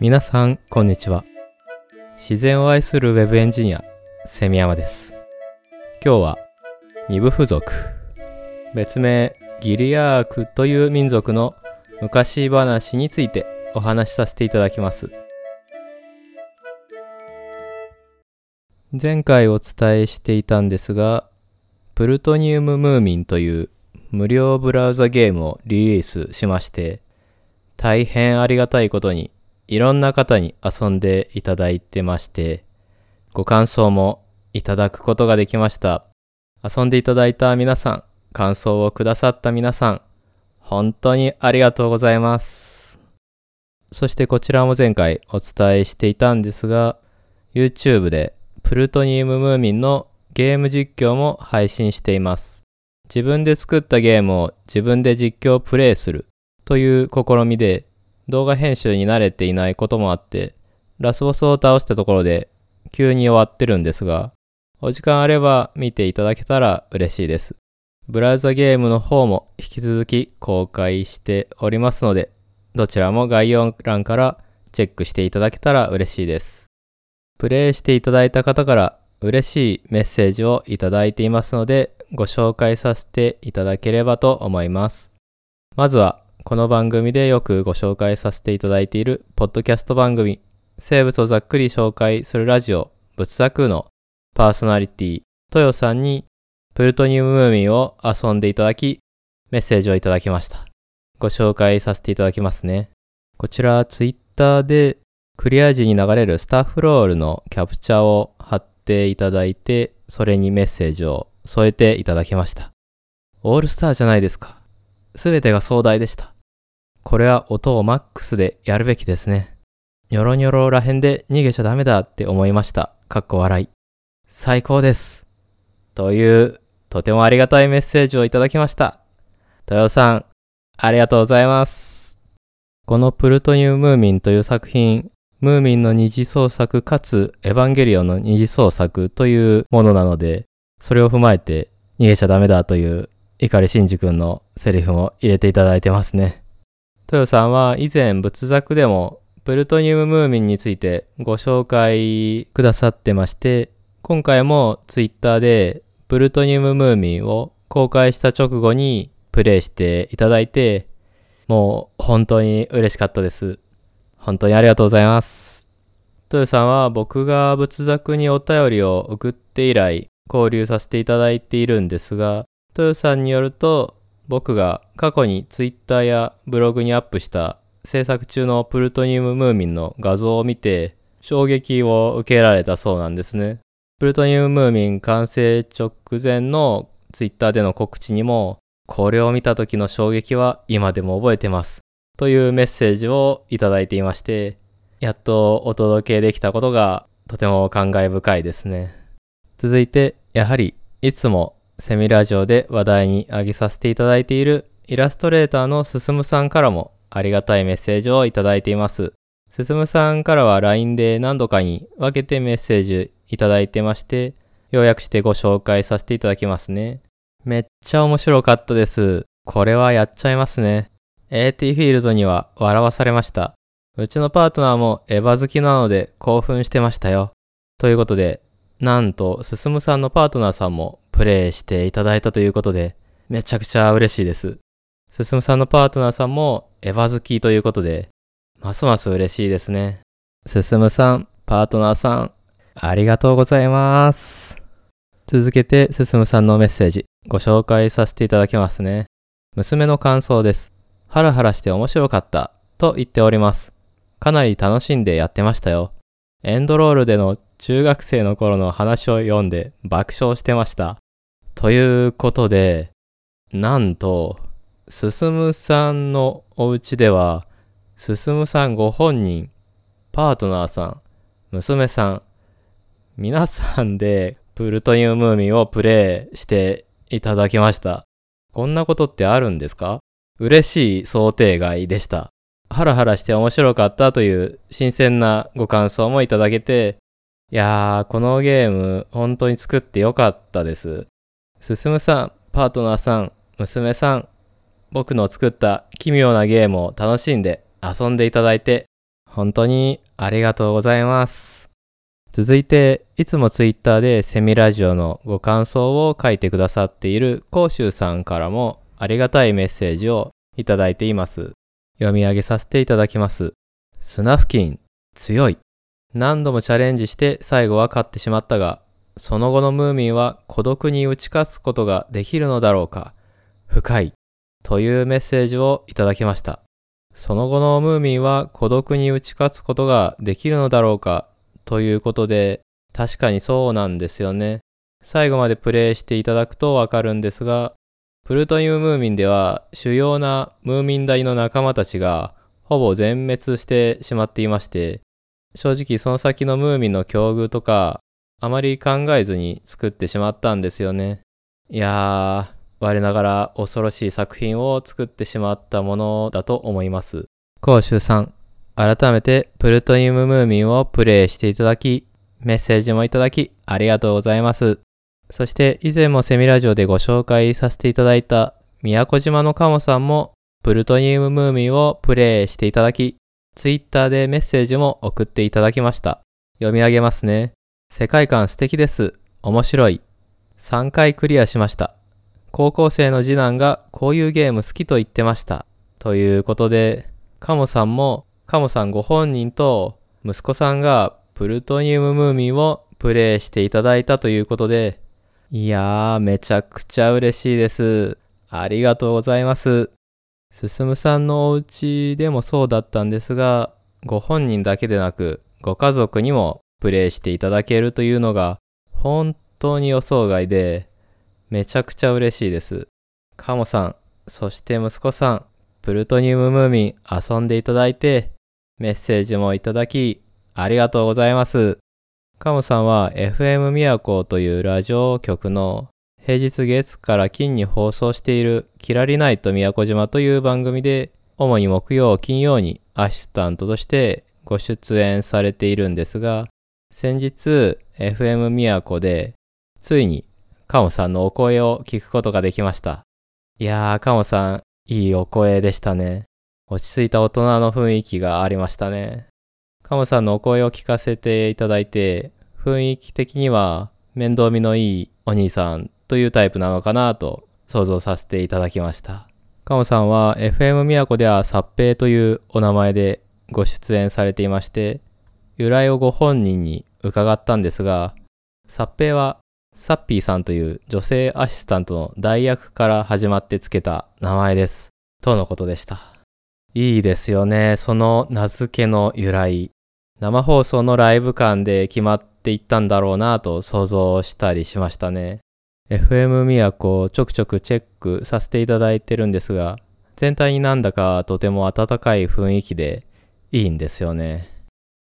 皆さん、こんにちは。自然を愛するウェブエンジニア、セミヤマです。今日は、ニブフ族、別名ギリアークという民族の昔話についてお話しさせていただきます。前回お伝えしていたんですが、プルトニウムムーミンという無料ブラウザゲームをリリースしまして、大変ありがたいことにいろんな方に遊んでいただいてまして、ご感想もいただくことができました。遊んでいただいた皆さん、感想をくださった皆さん、本当にありがとうございます。そしてこちらも前回お伝えしていたんですが、YouTube でプルトニウムムーミンのゲーム実況も配信しています。自分で作ったゲームを自分で実況プレイするという試みで動画編集に慣れていないこともあってラスボスを倒したところで急に終わってるんですがお時間あれば見ていただけたら嬉しいです。ブラウザゲームの方も引き続き公開しておりますのでどちらも概要欄からチェックしていただけたら嬉しいです。プレイしていただいた方から嬉しいメッセージをいただいていますのでご紹介させていただければと思います。まずはこの番組でよくご紹介させていただいているポッドキャスト番組生物をざっくり紹介するラジオ仏作のパーソナリティ豊さんにプルトニウムムーミンを遊んでいただきメッセージをいただきました。ご紹介させていただきますね。こちらツイッターでクリア時に流れるスタッフロールのキャプチャーを貼っていただいて、それにメッセージを添えていただきました。オールスターじゃないですか。すべてが壮大でした。これは音をマックスでやるべきですね。ニョロニョロらへんで逃げちゃダメだって思いました。かっこ笑い。最高です。という、とてもありがたいメッセージをいただきました。豊さん、ありがとうございます。このプルトニウムムーミンという作品、ムーミンの二次創作かつエヴァンゲリオンの二次創作というものなので、それを踏まえて逃げちゃダメだという碇シンジ君のセリフも入れていただいてますね。豊さんは以前仏作でもプルトニウムムーミンについてご紹介くださってまして、今回もツイッターでプルトニウムムーミンを公開した直後にプレイしていただいて、もう本当に嬉しかったです。本当にありがとうございます。豊さんは僕が仏作にお便りを送って以来交流させていただいているんですが、豊さんによると僕が過去にツイッターやブログにアップした制作中のプルトニウムムーミンの画像を見て衝撃を受けられたそうなんですね。プルトニウムムーミン完成直前のツイッターでの告知にもこれを見た時の衝撃は今でも覚えてます。というメッセージをいただいていまして、やっとお届けできたことがとても感慨深いですね。続いて、やはりいつもセミラジオで話題に挙げさせていただいているイラストレーターのすすむさんからもありがたいメッセージをいただいています。すすむさんからは LINE で何度かに分けてメッセージいただいてまして、要約してご紹介させていただきますね。めっちゃ面白かったです。これはやっちゃいますね。AT フィールドには笑わされました。うちのパートナーもエヴァ好きなので興奮してましたよ。ということで、なんと、すすむさんのパートナーさんもプレイしていただいたということで、めちゃくちゃ嬉しいです。すすむさんのパートナーさんもエヴァ好きということで、ますます嬉しいですね。すすむさん、パートナーさん、ありがとうございます。続けて、すすむさんのメッセージ、ご紹介させていただきますね。娘の感想です。ハラハラして面白かった、と言っております。かなり楽しんでやってましたよ。エンドロールでの中学生の頃の話を読んで爆笑してました。ということで、なんと、すすむさんのお家では、すすむさんご本人、パートナーさん、娘さん、皆さんでプルトニウムムーミンをプレイしていただきました。こんなことってあるんですか？嬉しい想定外でした。ハラハラして面白かったという新鮮なご感想もいただけて、いやー、このゲーム本当に作ってよかったです。すすむさん、パートナーさん、娘さん、僕の作った奇妙なゲームを楽しんで遊んでいただいて、本当にありがとうございます。続いて、いつもツイッターでセミラジオのご感想を書いてくださっている甲州さんからもありがたいメッセージをいただいています。読み上げさせていただきます。スナフキン、強い。何度もチャレンジして最後は勝ってしまったが、その後のムーミンは孤独に打ち勝つことができるのだろうか？深い。というメッセージをいただきました。その後のムーミンは孤独に打ち勝つことができるのだろうか？ということで、確かにそうなんですよね。最後までプレイしていただくとわかるんですが、プルトニウムーミンでは主要なムーミン大の仲間たちがほぼ全滅してしまっていまして、正直その先のムーミンの境遇とかあまり考えずに作ってしまったんですよね。いやー、我ながら恐ろしい作品を作ってしまったものだと思います。甲州さん、改めてプルトニウムムーミンをプレイしていただき、メッセージもいただき、ありがとうございます。そして以前もセミラジオでご紹介させていただいた宮古島のカモさんもプルトニウムムーミンをプレイしていただき、ツイッターでメッセージも送っていただきました。読み上げますね。世界観素敵です。面白い。3回クリアしました。高校生の次男がこういうゲーム好きと言ってました。ということで、カモさんも、カモさんご本人と息子さんがプルトニウムムーミンをプレイしていただいたということで、いやー、めちゃくちゃ嬉しいです。ありがとうございます。進さんのお家でもそうだったんですが、ご本人だけでなく、ご家族にもプレイしていただけるというのが、本当に予想外で、めちゃくちゃ嬉しいです。カモさん、そして息子さん、プルトニウムムーミン遊んでいただいて、メッセージもいただき、ありがとうございます。カモさんは FM 宮古というラジオ局の平日月から金に放送しているキラリナイト宮古島という番組で主に木曜金曜にアシスタントとしてご出演されているんですが先日 FM 宮古でついにカモさんのお声を聞くことができました。いやー、カモさん、いいお声でしたね。落ち着いた大人の雰囲気がありましたね。カモさんのお声を聞かせていただいて、雰囲気的には面倒見のいいお兄さんというタイプなのかなと想像させていただきました。カモさんは FM 宮古ではサッペイというお名前でご出演されていまして、由来をご本人に伺ったんですが、サッペイはサッピーさんという女性アシスタントの代役から始まってつけた名前です。とのことでした。いいですよね。その名付けの由来。生放送のライブ感で決まっていったんだろうなと想像したりしましたね。FM 都ちょくちょくチェックさせていただいてるんですが、全体になんだかとても温かい雰囲気でいいんですよね。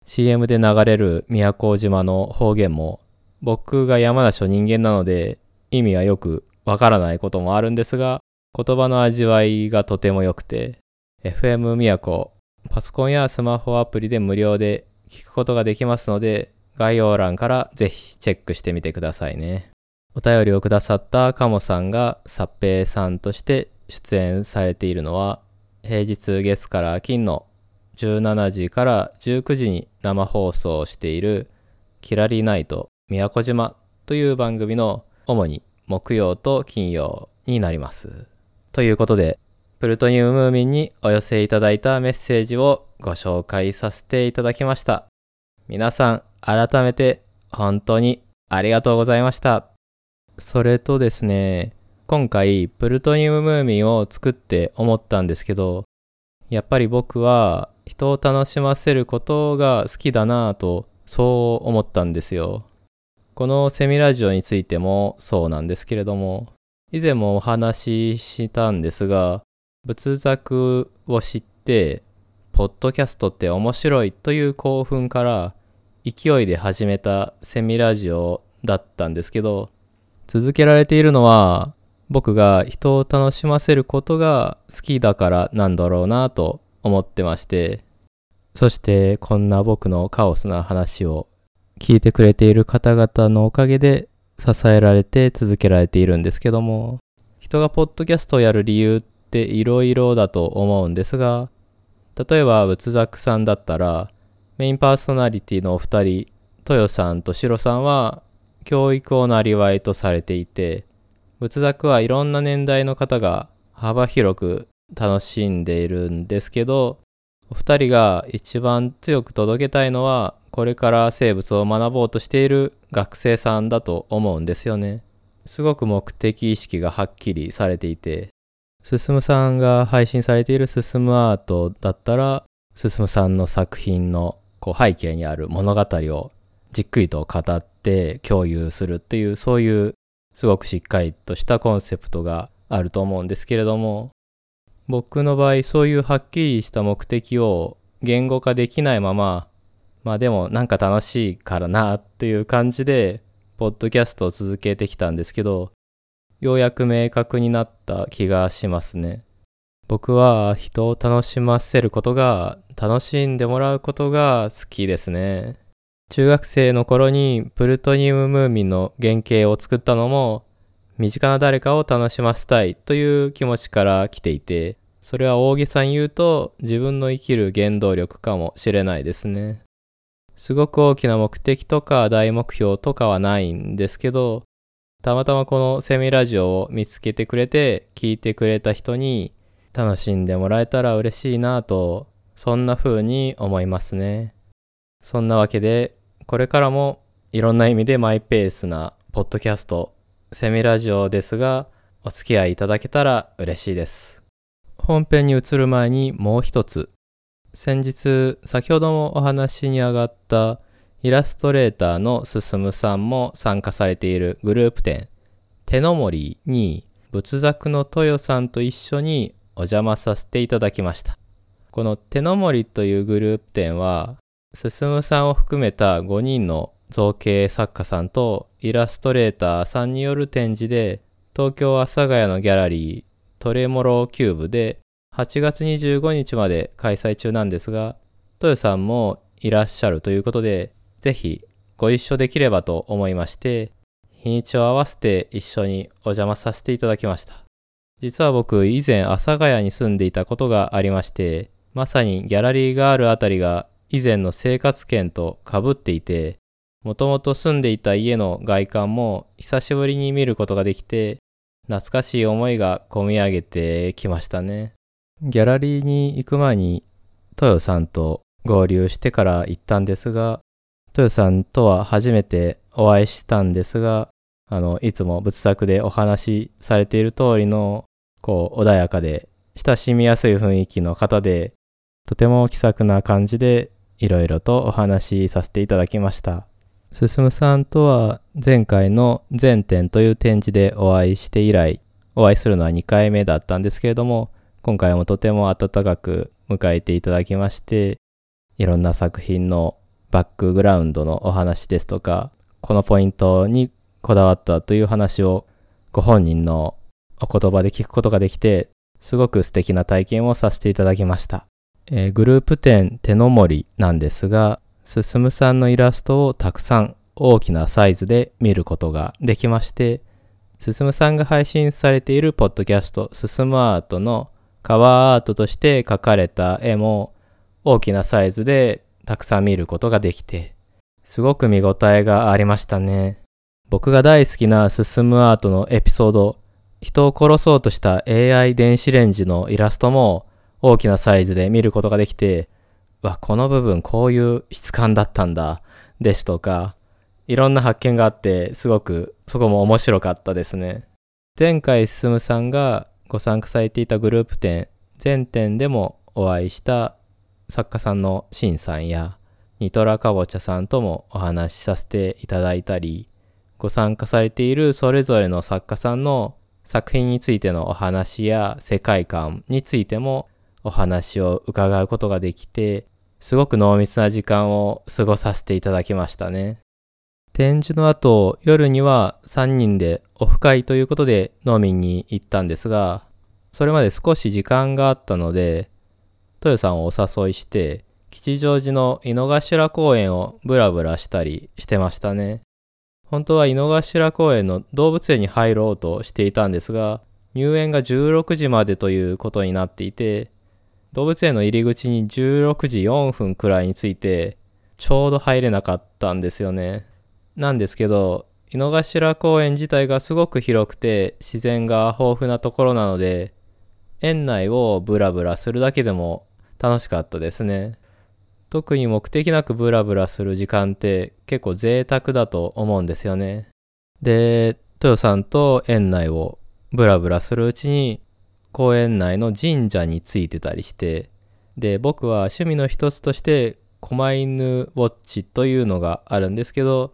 CM で流れる宮古島の方言も僕が山梨の人間なので意味はよくわからないこともあるんですが、言葉の味わいがとても良くて、FM 都、パソコンやスマホアプリで無料で聞くことができますので、概要欄からぜひチェックしてみてくださいね。お便りをくださったカモさんがサッペイさんとして出演されているのは、平日月から金の17時から19時に生放送しているキラリナイト宮古島という番組の主に木曜と金曜になります。ということで、プルトニウムーミンにお寄せいただいたメッセージをご紹介させていただきました。皆さん、改めて本当にありがとうございました。それとですね、今回プルトニウムムーミンを作って思ったんですけど、やっぱり僕は人を楽しませることが好きだなぁとそう思ったんですよ。このセミラジオについてもそうなんですけれども、以前もお話ししたんですが、仏作を知って、ポッドキャストって面白いという興奮から勢いで始めたセミラジオだったんですけど、続けられているのは僕が人を楽しませることが好きだからなんだろうなと思ってまして、そしてこんな僕のカオスな話を聞いてくれている方々のおかげで支えられて続けられているんですけども、人がポッドキャストをやる理由って色々だと思うんですが、例えば仏作さんだったらメインパーソナリティのお二人豊さんとシロさんは教育をなりわいとされていて仏作はいろんな年代の方が幅広く楽しんでいるんですけどお二人が一番強く届けたいのはこれから生物を学ぼうとしている学生さんだと思うんですよね。すごく目的意識がはっきりされていて、進さんが配信されている進むアートだったら、進さんの作品のこう背景にある物語をじっくりと語って共有するっていう、そういうすごくしっかりとしたコンセプトがあると思うんですけれども、僕の場合そういうはっきりした目的を言語化できないまま、まあでもなんか楽しいからなっていう感じで、ポッドキャストを続けてきたんですけど、ようやく明確になった気がしますね。僕は人を楽しませることが、楽しんでもらうことが好きですね。中学生の頃にプルトニウムムーミンの原型を作ったのも、身近な誰かを楽しませたいという気持ちから来ていて、それは大げさに言うと自分の生きる原動力かもしれないですね。すごく大きな目的とか大目標とかはないんですけど、たまたまこのセミラジオを見つけてくれて聞いてくれた人に楽しんでもらえたら嬉しいなと、そんな風に思いますね。そんなわけで、これからもいろんな意味でマイペースなポッドキャスト、セミラジオですが、お付き合いいただけたら嬉しいです。本編に移る前にもう一つ、先日、先ほどもお話に上がったイラストレーターの進さんも参加されているグループ展、手の森に仏作の豊さんと一緒にお邪魔させていただきました。この手の森というグループ展は、進さんを含めた5人の造形作家さんとイラストレーターさんによる展示で、東京阿佐ヶ谷のギャラリートレモローキューブで8月25日まで開催中なんですが、豊さんもいらっしゃるということで、ぜひご一緒できればと思いまして、日にちを合わせて一緒にお邪魔させていただきました。実は僕以前阿佐ヶ谷に住んでいたことがありまして、まさにギャラリーがあるあたりが以前の生活圏と被っていて、もともと住んでいた家の外観も久しぶりに見ることができて、懐かしい思いが込み上げてきましたね。ギャラリーに行く前に、豊さんと合流してから行ったんですが、豊さんとは初めてお会いしたんですが、あの、いつも仏作でお話しされている通りの、こう、穏やかで、親しみやすい雰囲気の方で、とても気さくな感じで、いろいろとお話しさせていただきました。進さんとは前回の全展という展示でお会いして以来、お会いするのは2回目だったんですけれども、今回もとても温かく迎えていただきまして、いろんな作品のバックグラウンドのお話ですとか、このポイントにこだわったという話をご本人のお言葉で聞くことができて、すごく素敵な体験をさせていただきました。えー、グループ展手の森なんですが、進さんのイラストをたくさん大きなサイズで見ることができまして、進さんが配信されているポッドキャスト、進むアートのカバーアートとして描かれた絵も大きなサイズでたくさん見ることができて、すごく見応えがありましたね。僕が大好きな進むアートのエピソード、人を殺そうとした AI 電子レンジのイラストも大きなサイズで見ることができて、わ、この部分こういう質感だったんだ、ですとか、いろんな発見があって、すごくそこも面白かったですね。前回進さんがご参加されていたグループ展、全展でもお会いした作家さんのシンさんや、ニトラかぼちゃさんともお話しさせていただいたり、ご参加されているそれぞれの作家さんの作品についてのお話や世界観についてもお話を伺うことができて、すごく濃密な時間を過ごさせていただきましたね。展示の後、夜には3人でオフ会ということで飲みに行ったんですが、それまで少し時間があったので、豊さんをお誘いして、吉祥寺の井の頭公園をブラブラしたりしてましたね。本当は井の頭公園の動物園に入ろうとしていたんですが、入園が16時までということになっていて、動物園の入り口に16時4分くらいに着いて、ちょうど入れなかったんですよね。なんですけど、井の頭公園自体がすごく広くて自然が豊富なところなので、園内をブラブラするだけでも楽しかったですね。特に目的なくブラブラする時間って結構贅沢だと思うんですよね。で、豊さんと園内をブラブラするうちに公園内の神社についてたりして、で、僕は趣味の一つとして狛犬ウォッチというのがあるんですけど、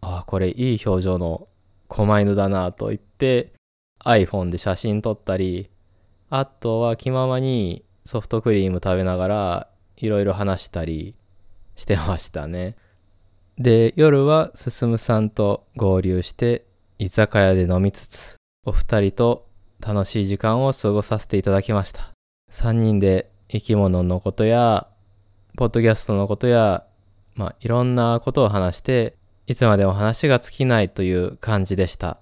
ああ、これいい表情の狛犬だなと言って iPhone で写真撮ったり、あとは気ままにソフトクリーム食べながらいろいろ話したりしてましたね。で、夜は進さんと合流して居酒屋で飲みつつ、お二人と楽しい時間を過ごさせていただきました。三人で生き物のことや、ポッドキャストのことや、まあ、いろんなことを話して、いつまでも話が尽きないという感じでした。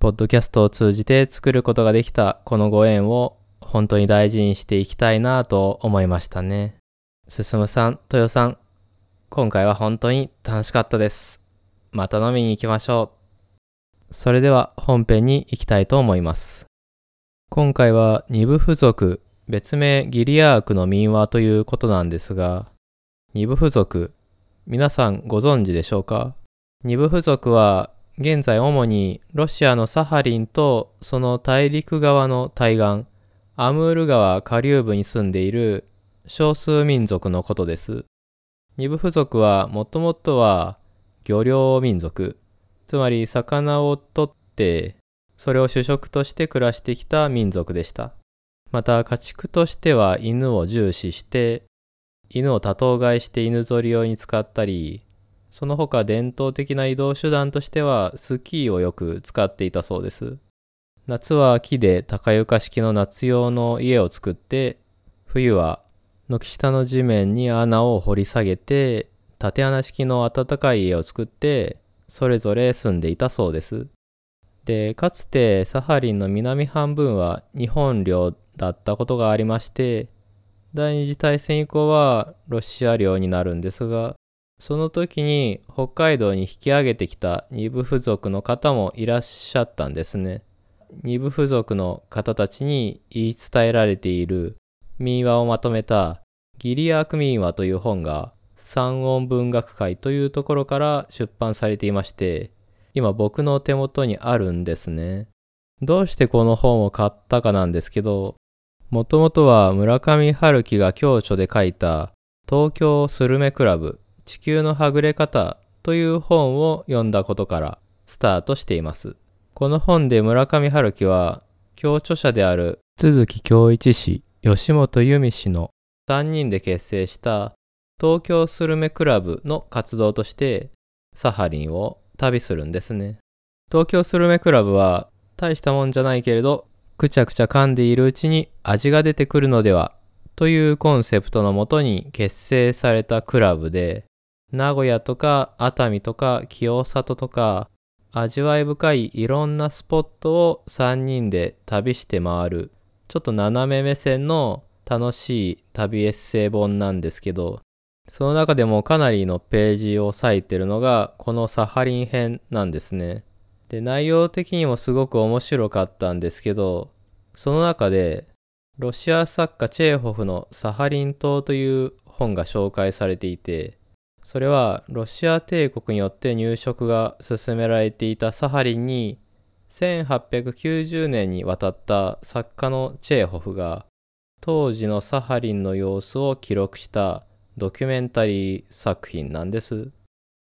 ポッドキャストを通じて作ることができたこのご縁を本当に大事にしていきたいなと思いましたね。進さん、豊さん、今回は本当に楽しかったです。また飲みに行きましょう。それでは本編に行きたいと思います。今回は二部付属、別名ギリアークの民話ということなんですが、二部付属、皆さんご存知でしょうか？二部付属は現在主にロシアのサハリンとその大陸側の対岸、アムール川下流部に住んでいる少数民族のことです。二部付属はもともとは漁業民族、つまり魚を取ってそれを主食として暮らしてきた民族でした。また家畜としては犬を重視して犬を多頭飼いして犬ぞり用に使ったりその他伝統的な移動手段としてはスキーをよく使っていたそうです。夏は木で高床式の夏用の家を作って、冬は軒下の地面に穴を掘り下げて、縦穴式の暖かい家を作って、それぞれ住んでいたそうです。で、かつてサハリンの南半分は日本領だったことがありまして、第二次大戦以降はロシア領になるんですが、その時に北海道に引き上げてきた二部付属の方もいらっしゃったんですね。二部付属の方たちに言い伝えられている民話をまとめたギリアーク民話という本が三音文学会というところから出版されていまして、今僕の手元にあるんですね。どうしてこの本を買ったかなんですけど、もともとは村上春樹が共著で書いた東京スルメクラブ地球のはぐれ方という本を読んだことからスタートしています。この本で村上春樹は、共著者である都築京一氏、吉本由美氏の3人で結成した東京スルメクラブの活動としてサハリンを旅するんですね。東京スルメクラブは大したもんじゃないけれど、くちゃくちゃ噛んでいるうちに味が出てくるのではというコンセプトのもとに結成されたクラブで、名古屋とか熱海とか清里とか味わい深いいろんなスポットを3人で旅して回るちょっと斜め目線の楽しい旅エッセイ本なんですけどその中でもかなりのページを割いてるのがこのサハリン編なんですね。で内容的にもすごく面白かったんですけどその中でロシア作家チェーホフのサハリン島という本が紹介されていてそれはロシア帝国によって入植が進められていたサハリンに1890年に渡った作家のチェーホフが当時のサハリンの様子を記録したドキュメンタリー作品なんです。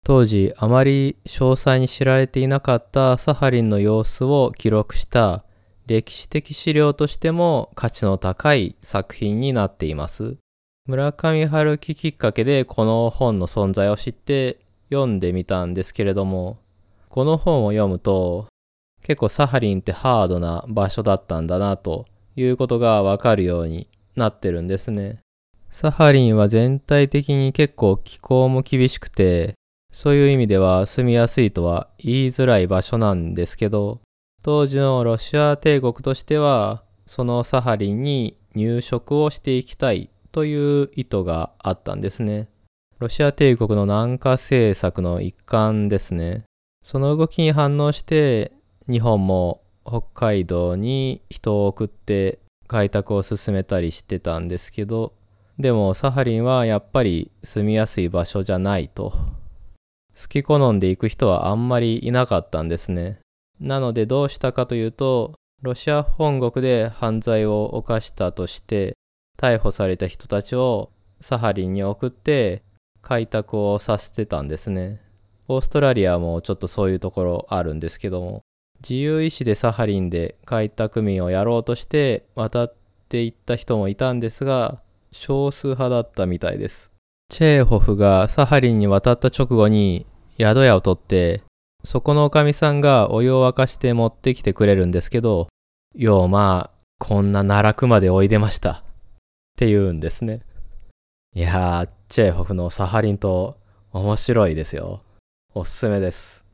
当時あまり詳細に知られていなかったサハリンの様子を記録した歴史的資料としても価値の高い作品になっています。村上春樹きっかけでこの本の存在を知って読んでみたんですけれども、この本を読むと結構サハリンってハードな場所だったんだなということがわかるようになってるんですね。サハリンは全体的に結構気候も厳しくて、そういう意味では住みやすいとは言いづらい場所なんですけど、当時のロシア帝国としては、そのサハリンに入植をしていきたいという意図があったんですね。ロシア帝国の南下政策の一環ですね。その動きに反応して日本も北海道に人を送って開拓を進めたりしてたんですけどでもサハリンはやっぱり住みやすい場所じゃないと。好き好んでいく人はあんまりいなかったんですね。なのでどうしたかというとロシア本国で犯罪を犯したとして逮捕された人たちをサハリンに送って開拓をさせてたんですね。オーストラリアもちょっとそういうところあるんですけども。自由意志でサハリンで開拓民をやろうとして渡っていった人もいたんですが少数派だったみたいです。チェーホフがサハリンに渡った直後に宿屋を取ってそこのおかみさんがお湯を沸かして持ってきてくれるんですけどようまあこんな奈落までおいでました。って言うんですね。いやーチェーホフのサハリン島面白いですよ。おすすめです。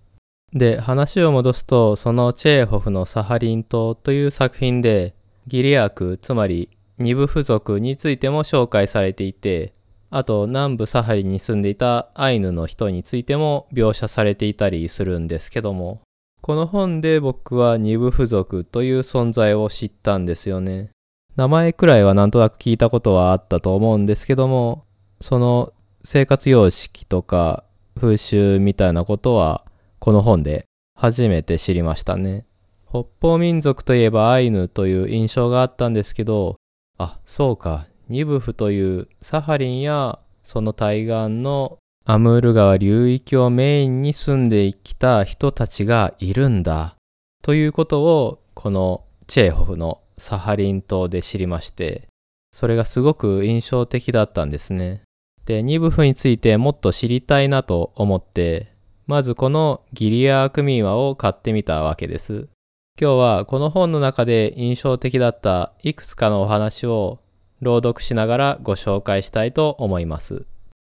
で、話を戻すと、そのチェーホフのサハリン島という作品で、ギリアーク、つまり二部付属についても紹介されていて、あと南部サハリに住んでいたアイヌの人についても描写されていたりするんですけども、この本で僕は二部付属という存在を知ったんですよね。名前くらいはなんとなく聞いたことはあったと思うんですけども、その生活様式とか風習みたいなことはこの本で初めて知りましたね。北方民族といえばアイヌという印象があったんですけど、あ、そうか、ニブフというサハリンやその対岸のアムール川流域をメインに住んできた人たちがいるんだ。ということをこのチェーホフのサハリン島で知りまして、それがすごく印象的だったんですね。で、ニブフについてもっと知りたいなと思って、まずこのギリアークミーワを買ってみたわけです。今日はこの本の中で印象的だったいくつかのお話を朗読しながらご紹介したいと思います。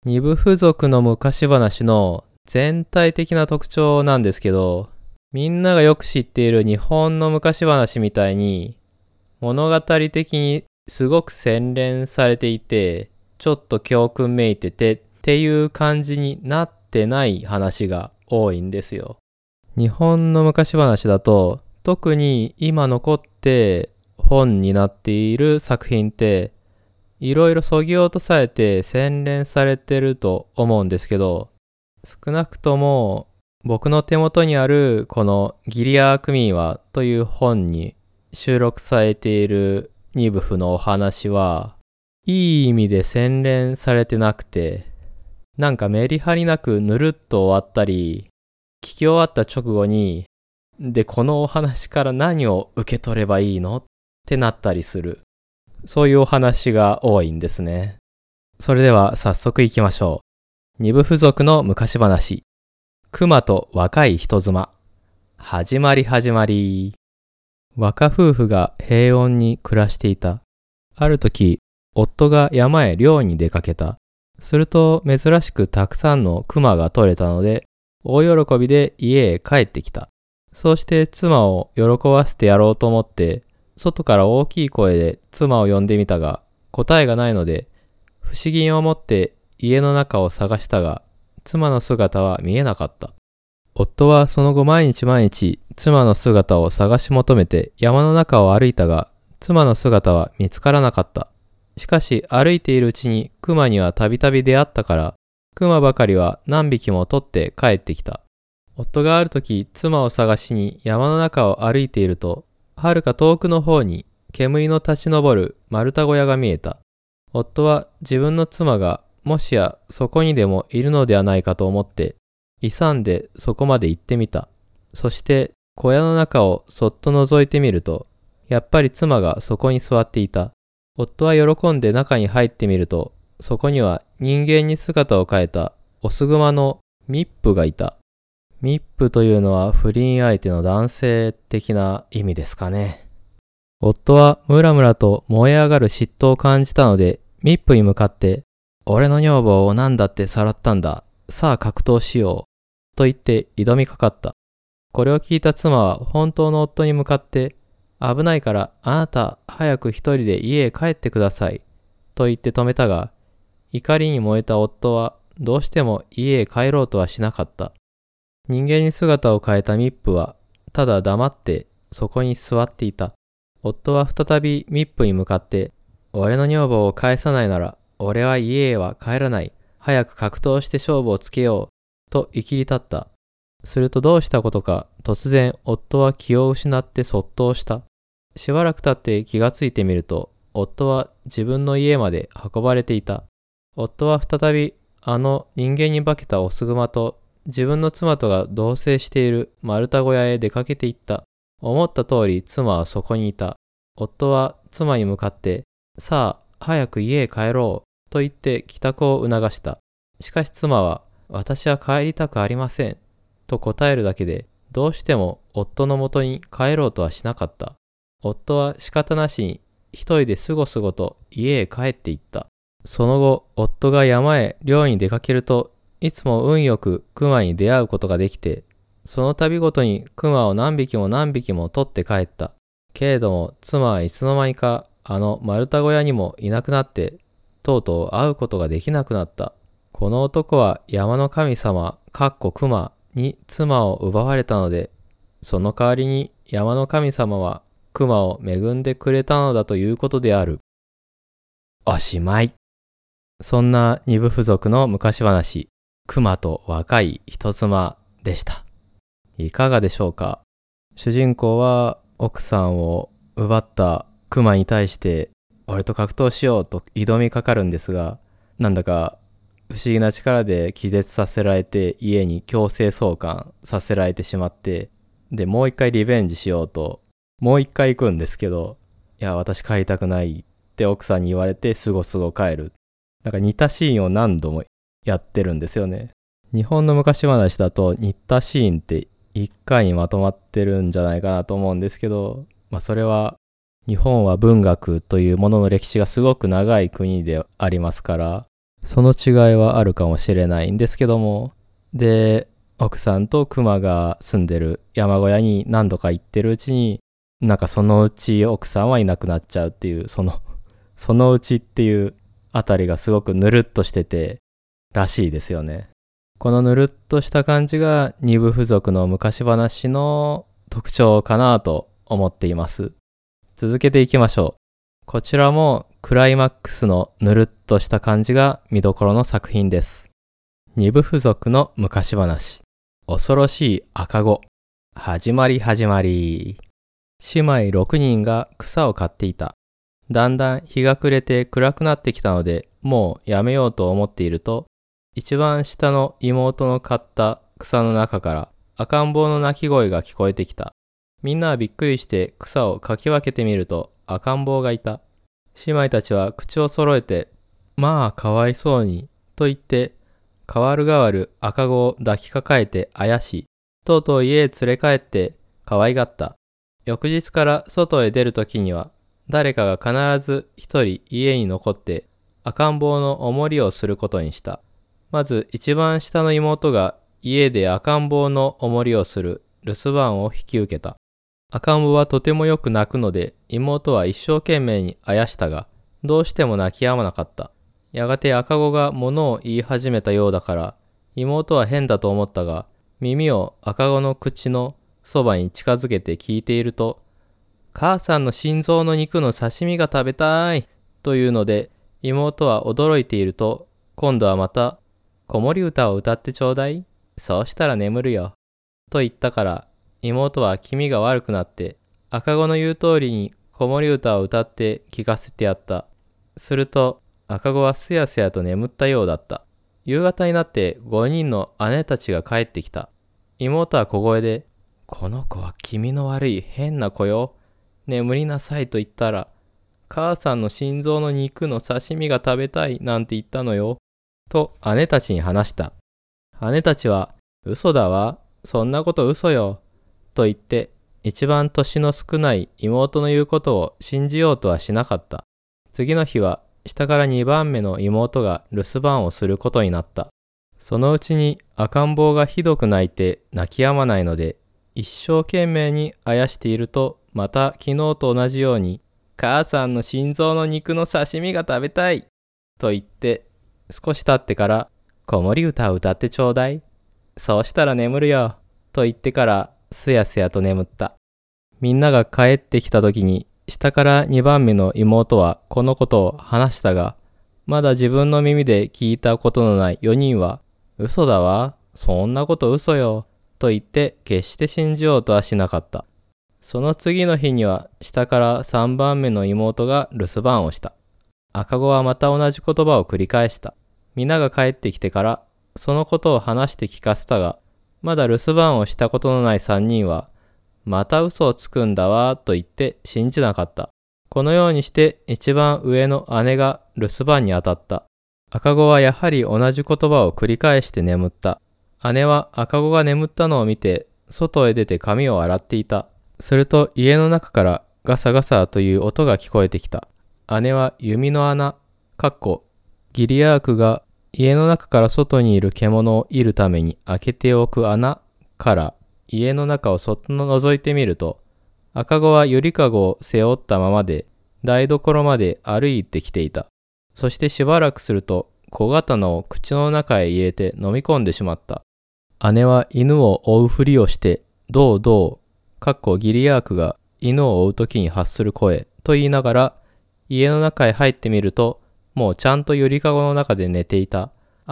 二部付属の昔話の全体的な特徴なんですけど、みんながよく知っている日本の昔話みたいに物語的にすごく洗練されていて、ちょっと教訓めいててっていう感じになってない話が多いんですよ。日本の昔話だと特に今残って本になっている作品っていろいろそぎ落とされて洗練されてると思うんですけど少なくとも僕の手元にあるこのギリアークミーワという本に収録されているニブフのお話はいい意味で洗練されてなくて、なんかメリハリなくぬるっと終わったり、聞き終わった直後に、で、このお話から何を受け取ればいいの？ってなったりする。そういうお話が多いんですね。それでは早速行きましょう。二部付属の昔話。熊と若い人妻。始まり始まり。若夫婦が平穏に暮らしていた。ある時、夫が山へ漁に出かけた。すると珍しくたくさんの熊が取れたので、大喜びで家へ帰ってきた。そうして妻を喜ばせてやろうと思って、外から大きい声で妻を呼んでみたが、答えがないので、不思議に思って家の中を探したが、妻の姿は見えなかった。夫はその後毎日毎日妻の姿を探し求めて山の中を歩いたが、妻の姿は見つからなかった。しかし歩いているうちに熊にはたびたび出会ったから、熊ばかりは何匹も取って帰ってきた。夫がある時妻を探しに山の中を歩いていると、はるか遠くの方に煙の立ち上る丸太小屋が見えた。夫は自分の妻がもしやそこにでもいるのではないかと思って、勇んでそこまで行ってみた。そして小屋の中をそっと覗いてみると、やっぱり妻がそこに座っていた。夫は喜んで中に入ってみると、そこには人間に姿を変えたオスグマのミップがいた。ミップというのは不倫相手の男性的な意味ですかね。夫はムラムラと燃え上がる嫉妬を感じたので、ミップに向かって、俺の女房を何だってさらったんだ。さあ格闘しよう。と言って挑みかかった。これを聞いた妻は本当の夫に向かって、危ないからあなた早く一人で家へ帰ってください。と言って止めたが、怒りに燃えた夫はどうしても家へ帰ろうとはしなかった。人間に姿を変えたミップはただ黙ってそこに座っていた。夫は再びミップに向かって、俺の女房を返さないなら、俺は家へは帰らない。早く格闘して勝負をつけよう。と言い切り立った。するとどうしたことか、突然夫は気を失ってそっとした。しばらく経って気がついてみると、夫は自分の家まで運ばれていた。夫は再びあの人間に化けたオスグマと自分の妻とが同棲している丸太小屋へ出かけていった。思った通り妻はそこにいた。夫は妻に向かって、さあ、早く家へ帰ろう、と言って帰宅を促した。しかし妻は、私は帰りたくありません、と答えるだけで、どうしても夫のもとに帰ろうとはしなかった。夫は仕方なしに一人ですごすごと家へ帰っていった。その後、夫が山へ漁に出かけると、いつも運よく熊に出会うことができて、その度ごとに熊を何匹も何匹も取って帰った。けれども、妻はいつの間にかあの丸太小屋にもいなくなって、とうとう会うことができなくなった。この男は山の神様、かっこ熊に妻を奪われたので、その代わりに山の神様は熊を恵んでくれたのだということである。おしまい。そんな二部付属の昔話、熊と若い人妻でした。いかがでしょうか？主人公は奥さんを奪った熊に対して俺と格闘しようと挑みかかるんですが、なんだか不思議な力で気絶させられて家に強制送還させられてしまって、で、もう一回リベンジしようともう一回行くんですけど、いや、私帰りたくないって奥さんに言われて、すごすご帰る。なんか似たシーンを何度もやってるんですよね。日本の昔話だと似たシーンって一回にまとまってるんじゃないかなと思うんですけど、まあそれは日本は文学というものの歴史がすごく長い国でありますから、その違いはあるかもしれないんですけども、で、奥さんと熊が住んでる山小屋に何度か行ってるうちに、なんかそのうち奥さんはいなくなっちゃうっていう、その、そのうちっていうあたりがすごくぬるっとしてて、らしいですよね。このぬるっとした感じが二部付属の昔話の特徴かなと思っています。続けていきましょう。こちらもクライマックスのぬるっとした感じが見どころの作品です。二部付属の昔話。恐ろしい赤子。始まり始まり。姉妹6人が草を刈っていた。だんだん日が暮れて暗くなってきたので、もうやめようと思っていると、一番下の妹の刈った草の中から赤ん坊の鳴き声が聞こえてきた。みんなはびっくりして草をかき分けてみると赤ん坊がいた。姉妹たちは口を揃えて、まあかわいそうに、と言って、代わる代わる赤子を抱きかかえてあやし、とうとう家へ連れ帰って可愛がった。翌日から外へ出るときには、誰かが必ず一人家に残って赤ん坊のおもりをすることにした。まず一番下の妹が家で赤ん坊のおもりをする留守番を引き受けた。赤ん坊はとてもよく泣くので妹は一生懸命にあやしたが、どうしても泣き止まなかった。やがて赤子が物を言い始めたようだから、妹は変だと思ったが、耳を赤子の口のそばに近づけて聞いていると、母さんの心臓の肉の刺身が食べたいというので、妹は驚いていると、今度はまた、子守歌を歌ってちょうだいそうしたら眠るよ。と言ったから、妹は気味が悪くなって、赤子の言う通りに子守歌を歌って聞かせてやった。すると、赤子はすやすやと眠ったようだった。夕方になって5人の姉たちが帰ってきた。妹は小声で、この子は気味の悪い変な子よ。眠りなさいと言ったら、母さんの心臓の肉の刺身が食べたいなんて言ったのよ。と姉たちに話した。姉たちは、嘘だわ。そんなこと嘘よ。と言って、一番年の少ない妹の言うことを信じようとはしなかった。次の日は、下から2番目の妹が留守番をすることになった。そのうちに赤ん坊がひどく泣いて泣き止まないので一生懸命にあやしているとまた昨日と同じように、母さんの心臓の肉の刺身が食べたいと言って、少し経ってから、子守歌を歌ってちょうだい。そうしたら眠るよ。と言ってから、すやすやと眠った。みんなが帰ってきた時に、下から2番目の妹はこのことを話したが、まだ自分の耳で聞いたことのない4人は、嘘だわ。そんなこと嘘よ。と言って決して信じようとはしなかった。その次の日には下から3番目の妹が留守番をした。赤子はまた同じ言葉を繰り返した。皆が帰ってきてからそのことを話して聞かせたが、まだ留守番をしたことのない3人は、また嘘をつくんだわと言って信じなかった。このようにして一番上の姉が留守番に当たった。赤子はやはり同じ言葉を繰り返して眠った。姉は赤子が眠ったのを見て、外へ出て髪を洗っていた。すると家の中からガサガサという音が聞こえてきた。姉は弓の穴、かっこ、ギリアークが家の中から外にいる獣を射るために開けておく穴から家の中をそっと覗いてみると、赤子はゆりかごを背負ったままで台所まで歩いてきていた。そしてしばらくすると小刀を口の中へ入れて飲み込んでしまった。姉は犬を追うふりをして、どうどう、かっこギリアークが犬を追う時に発する声と言いながら、家の中へ入ってみると、もうちゃんとゆりかごの中で寝ていた。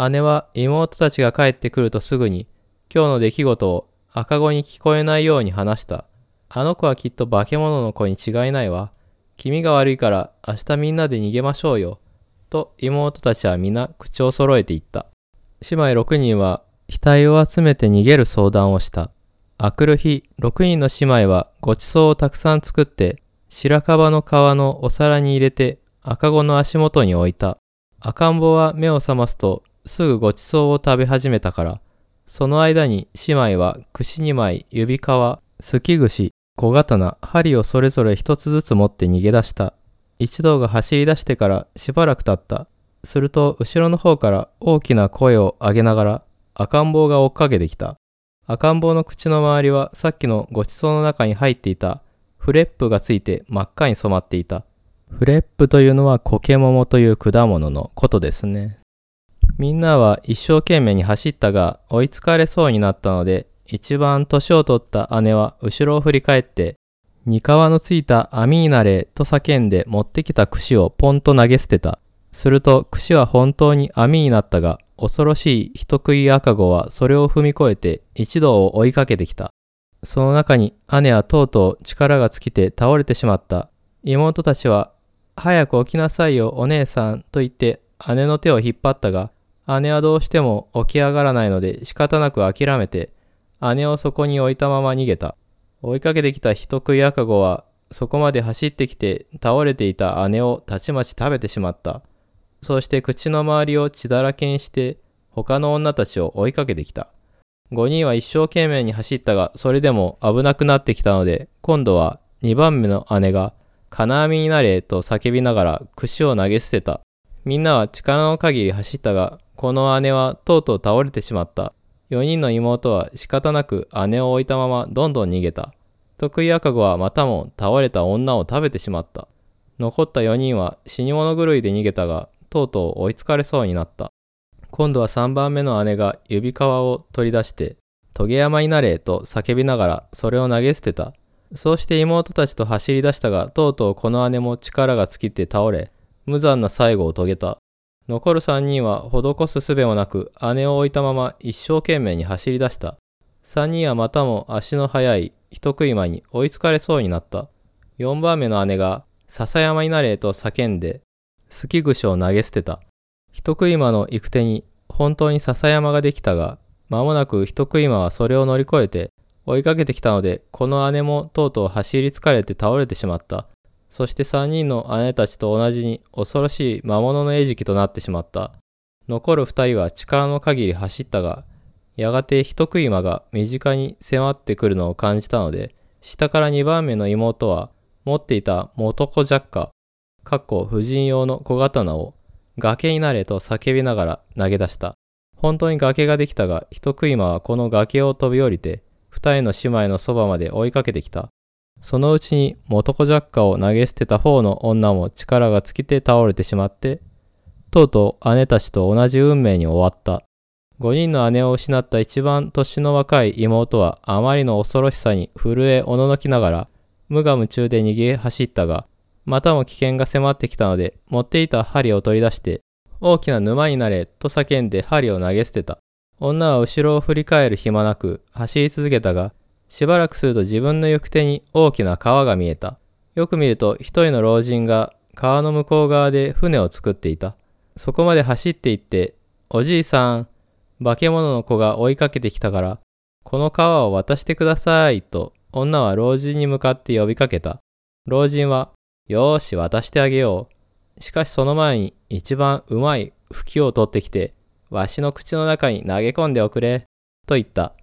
姉は妹たちが帰ってくるとすぐに、今日の出来事を赤子に聞こえないように話した。あの子はきっと化け物の子に違いないわ。気味が悪いから明日みんなで逃げましょうよ。と妹たちは皆口を揃えて言った。姉妹6人は額を集めて逃げる相談をした。あくる日、6人の姉妹はごちそうをたくさん作って、白樺の皮のお皿に入れて赤子の足元に置いた。赤ん坊は目を覚ますとすぐごちそうを食べ始めたから、その間に姉妹は串2枚、指皮、すき串、小刀、針をそれぞれ一つずつ持って逃げ出した。一同が走り出してからしばらく経った。すると後ろの方から大きな声を上げながら赤ん坊が追っかけてきた。赤ん坊の口の周りはさっきのごちそうの中に入っていたフレップがついて真っ赤に染まっていた。フレップというのはコケモモという果物のことですね。みんなは一生懸命に走ったが追いつかれそうになったので一番年を取った姉は後ろを振り返ってに皮のついた網になれと叫んで持ってきた串をポンと投げ捨てた。すると串は本当に網になったが、恐ろしい人食い赤子はそれを踏み越えて一同を追いかけてきた。その中に姉はとうとう力が尽きて倒れてしまった。妹たちは、早く起きなさいよお姉さんと言って姉の手を引っ張ったが、姉はどうしても起き上がらないので仕方なく諦めて、姉をそこに置いたまま逃げた。追いかけてきた人食い赤子は、そこまで走ってきて倒れていた姉をたちまち食べてしまった。そして口の周りを血だらけにして他の女たちを追いかけてきた。5人は一生懸命に走ったが、それでも危なくなってきたので、今度は2番目の姉が、金網になれと叫びながら串を投げ捨てた。みんなは力の限り走ったが、この姉はとうとう倒れてしまった。4人の妹は仕方なく姉を置いたままどんどん逃げた。得意赤子はまたも倒れた女を食べてしまった。残った4人は死に物狂いで逃げたが、とうとう追いつかれそうになった。今度は3番目の姉が指皮を取り出して、トゲ山になれと叫びながらそれを投げ捨てた。そうして妹たちと走り出したが、とうとうこの姉も力が尽きて倒れ、無残な最後を遂げた。残る3人は施す術もなく姉を置いたまま一生懸命に走り出した。3人はまたも足の速い人食い魔に追いつかれそうになった。4番目の姉が笹山になれと叫んで、好き串を投げ捨てた。人食い魔の行く手に本当に笹山ができたが、間もなく人食い魔はそれを乗り越えて追いかけてきたので、この姉もとうとう走り疲れて倒れてしまった。そして3人の姉たちと同じに恐ろしい魔物の餌食となってしまった。残る2人は力の限り走ったが、やがて人食い魔が身近に迫ってくるのを感じたので、下から2番目の妹は持っていた元子ジャッカ、かっこ婦人用の小刀を崖になれと叫びながら投げ出した。本当に崖ができたが、人食い魔はこの崖を飛び降りて、二人の姉妹のそばまで追いかけてきた。そのうちに元子ジャッカを投げ捨てた方の女も力が尽きて倒れてしまって、とうとう姉たちと同じ運命に終わった。5人の姉を失った一番年の若い妹はあまりの恐ろしさに震えおののきながら無我夢中で逃げ走ったが、またも危険が迫ってきたので持っていた針を取り出して大きな沼になれと叫んで針を投げ捨てた。女は後ろを振り返る暇なく走り続けたが、しばらくすると自分の行く手に大きな川が見えた。よく見ると一人の老人が川の向こう側で船を作っていた。そこまで走って行って、おじいさん、化け物の子が追いかけてきたから、この川を渡してください、と女は老人に向かって呼びかけた。老人は、よーし渡してあげよう。しかしその前に一番うまい吹きを取ってきて、わしの口の中に投げ込んでおくれ、と言った。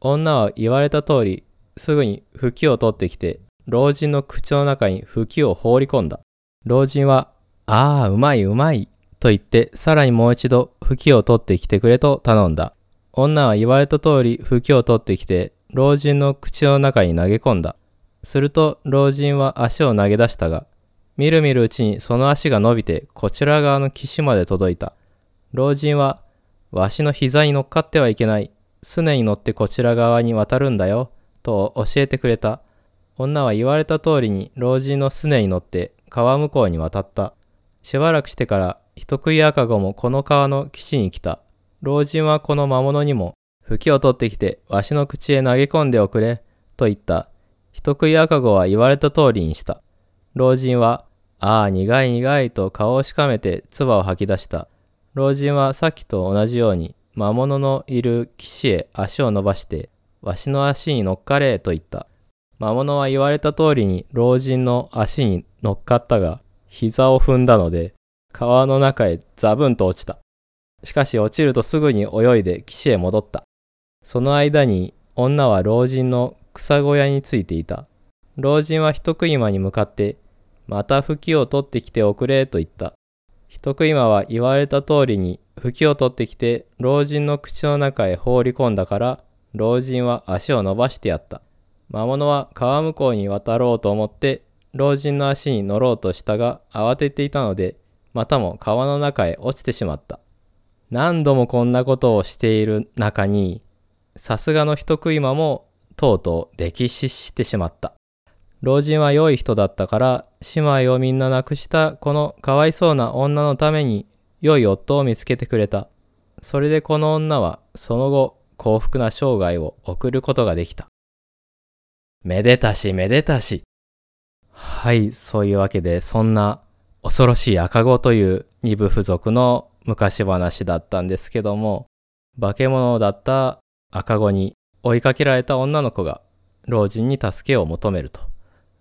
女は言われた通り、すぐに吹きを取ってきて、老人の口の中に吹きを放り込んだ。老人は、ああ、うまいうまい、と言って、さらにもう一度、吹きを取ってきてくれと頼んだ。女は言われた通り、吹きを取ってきて、老人の口の中に投げ込んだ。すると、老人は足を投げ出したが、みるみるうちにその足が伸びて、こちら側の岸まで届いた。老人は、わしの膝に乗っかってはいけない。すねに乗ってこちら側に渡るんだよ。と教えてくれた。女は言われた通りに老人のすねに乗って川向こうに渡った。しばらくしてから人食い赤子もこの川の岸に来た。老人はこの魔物にも、吹きを取ってきて、わしの口へ投げ込んでおくれ、と言った。人食い赤子は言われた通りにした。老人は、ああ、苦い苦いと顔をしかめて唾を吐き出した。老人はさっきと同じように、魔物のいる岸へ足を伸ばして、わしの足に乗っかれ、と言った。魔物は言われた通りに老人の足に乗っかったが、膝を踏んだので、川の中へザブンと落ちた。しかし落ちるとすぐに泳いで岸へ戻った。その間に女は老人の草小屋についていた。老人は人食い魔に向かって、また吹きを取ってきておくれと言った。人食い魔は言われた通りに吹きを取ってきて老人の口の中へ放り込んだから老人は足を伸ばしてやった。魔物は川向こうに渡ろうと思って老人の足に乗ろうとしたが慌てていたのでまたも川の中へ落ちてしまった。何度もこんなことをしている中に、さすがの人食い魔もとうとう溺死してしまった。老人は良い人だったから、姉妹をみんな亡くしたこのかわいそうな女のために良い夫を見つけてくれた。それでこの女はその後幸福な生涯を送ることができた。めでたしめでたし。はい、そういうわけでそんな恐ろしい赤子という二部付属の昔話だったんですけども、化け物だった赤子に追いかけられた女の子が老人に助けを求めると。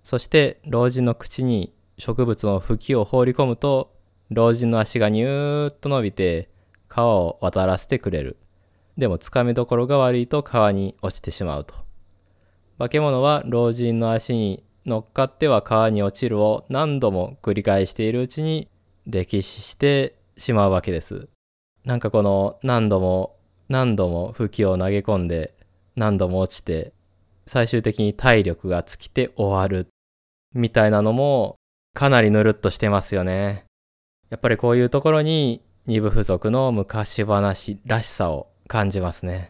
そして老人の口に植物の茎を放り込むと、老人の足がニューッと伸びて川を渡らせてくれる。でもつかみどころが悪いと川に落ちてしまうと。化け物は老人の足に乗っかっては川に落ちるを何度も繰り返しているうちに溺死してしまうわけです。なんかこの何度も何度も吹きを投げ込んで何度も落ちて最終的に体力が尽きて終わるみたいなのもかなりぬるっとしてますよね。やっぱりこういうところに二部付属の昔話らしさを感じますね。っ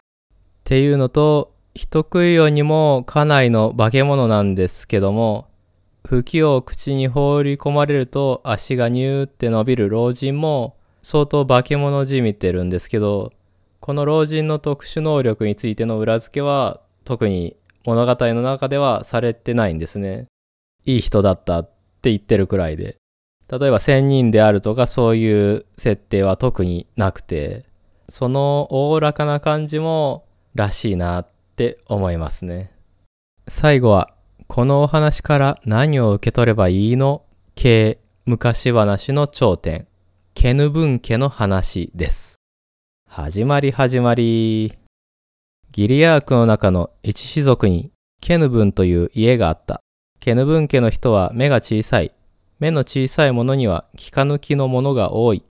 ていうのと人食いよにもかなりの化け物なんですけども、吹きを口に放り込まれると足がニューって伸びる老人も相当化け物じみてるんですけど、この老人の特殊能力についての裏付けは特に物語の中ではされてないんですね。いい人だったって言ってるくらいで。例えば仙人であるとかそういう設定は特になくて、そのおおらかな感じもらしいなって思いますね。最後は、このお話から何を受け取ればいいの？系昔話の頂点、ケヌ文家の話です。始まり始まり。ギリアークの中の一種族にケヌブンという家があった。ケヌブン家の人は目が小さい。目の小さいものには気か抜きのものが多い。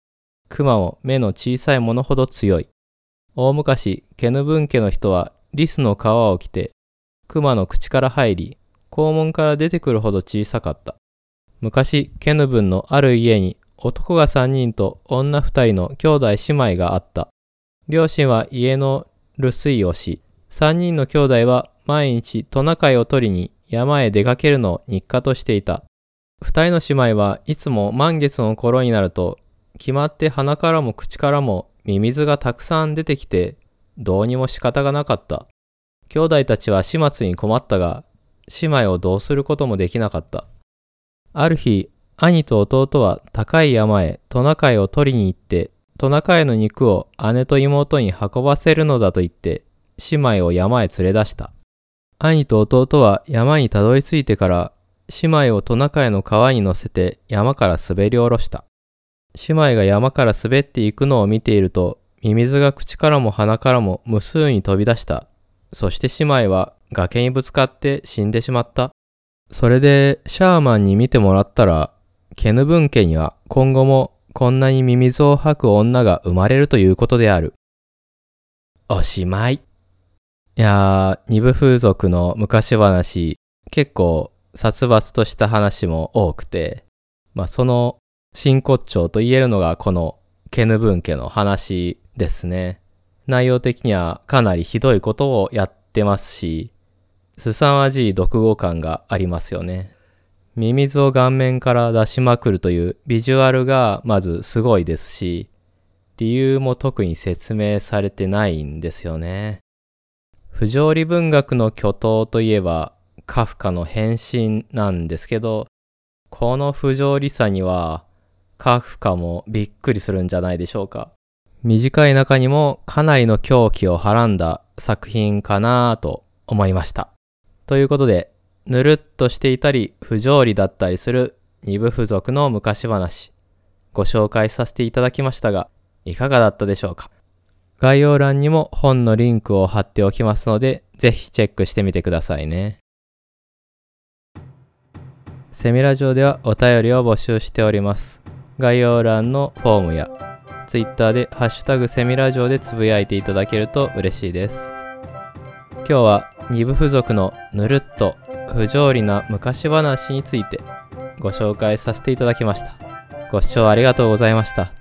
熊も目の小さいものほど強い。大昔、ケヌブン家の人はリスの皮を着て、熊の口から入り、校門から出てくるほど小さかった。昔、ケヌブンのある家に男が3人と女2人の兄弟姉妹があった。両親は家の留守居をし、3人の兄弟は毎日トナカイを取りに山へ出かけるのを日課としていた。二人の姉妹はいつも満月の頃になると、決まって鼻からも口からもミミズがたくさん出てきて、どうにも仕方がなかった。兄弟たちは始末に困ったが、姉妹をどうすることもできなかった。ある日、兄と弟は高い山へトナカイを取りに行って、トナカイの肉を姉と妹に運ばせるのだと言って、姉妹を山へ連れ出した。兄と弟は山にたどり着いてから、姉妹をトナカイの川に乗せて山から滑り下ろした。姉妹が山から滑っていくのを見ていると、ミミズが口からも鼻からも無数に飛び出した。そして姉妹は崖にぶつかって死んでしまった。それでシャーマンに見てもらったら、ケヌブン家には今後もこんなにミミズを吐く女が生まれるということである。おしまい。いやー、二部風俗の昔話、結構殺伐とした話も多くて、まあその真骨頂と言えるのがこのケヌブン家の話ですね。内容的にはかなりひどいことをやってますし、凄まじい独語感がありますよね。ミミズを顔面から出しまくるというビジュアルがまずすごいですし、理由も特に説明されてないんですよね。不条理文学の巨頭といえばカフカの変身なんですけど、この不条理さにはカフカもびっくりするんじゃないでしょうか。短い中にもかなりの狂気をはらんだ作品かなと思いました。ということで、ぬるっとしていたり不条理だったりする二部付属の昔話、ご紹介させていただきましたが、いかがだったでしょうか？概要欄にも本のリンクを貼っておきますので、ぜひチェックしてみてくださいね。セミラジオではお便りを募集しております。概要欄のフォームや Twitter でハッシュタグセミラジオでつぶやいていただけると嬉しいです。今日は二部付属のぬるっと不条理な昔話についてご紹介させていただきました。ご視聴ありがとうございました。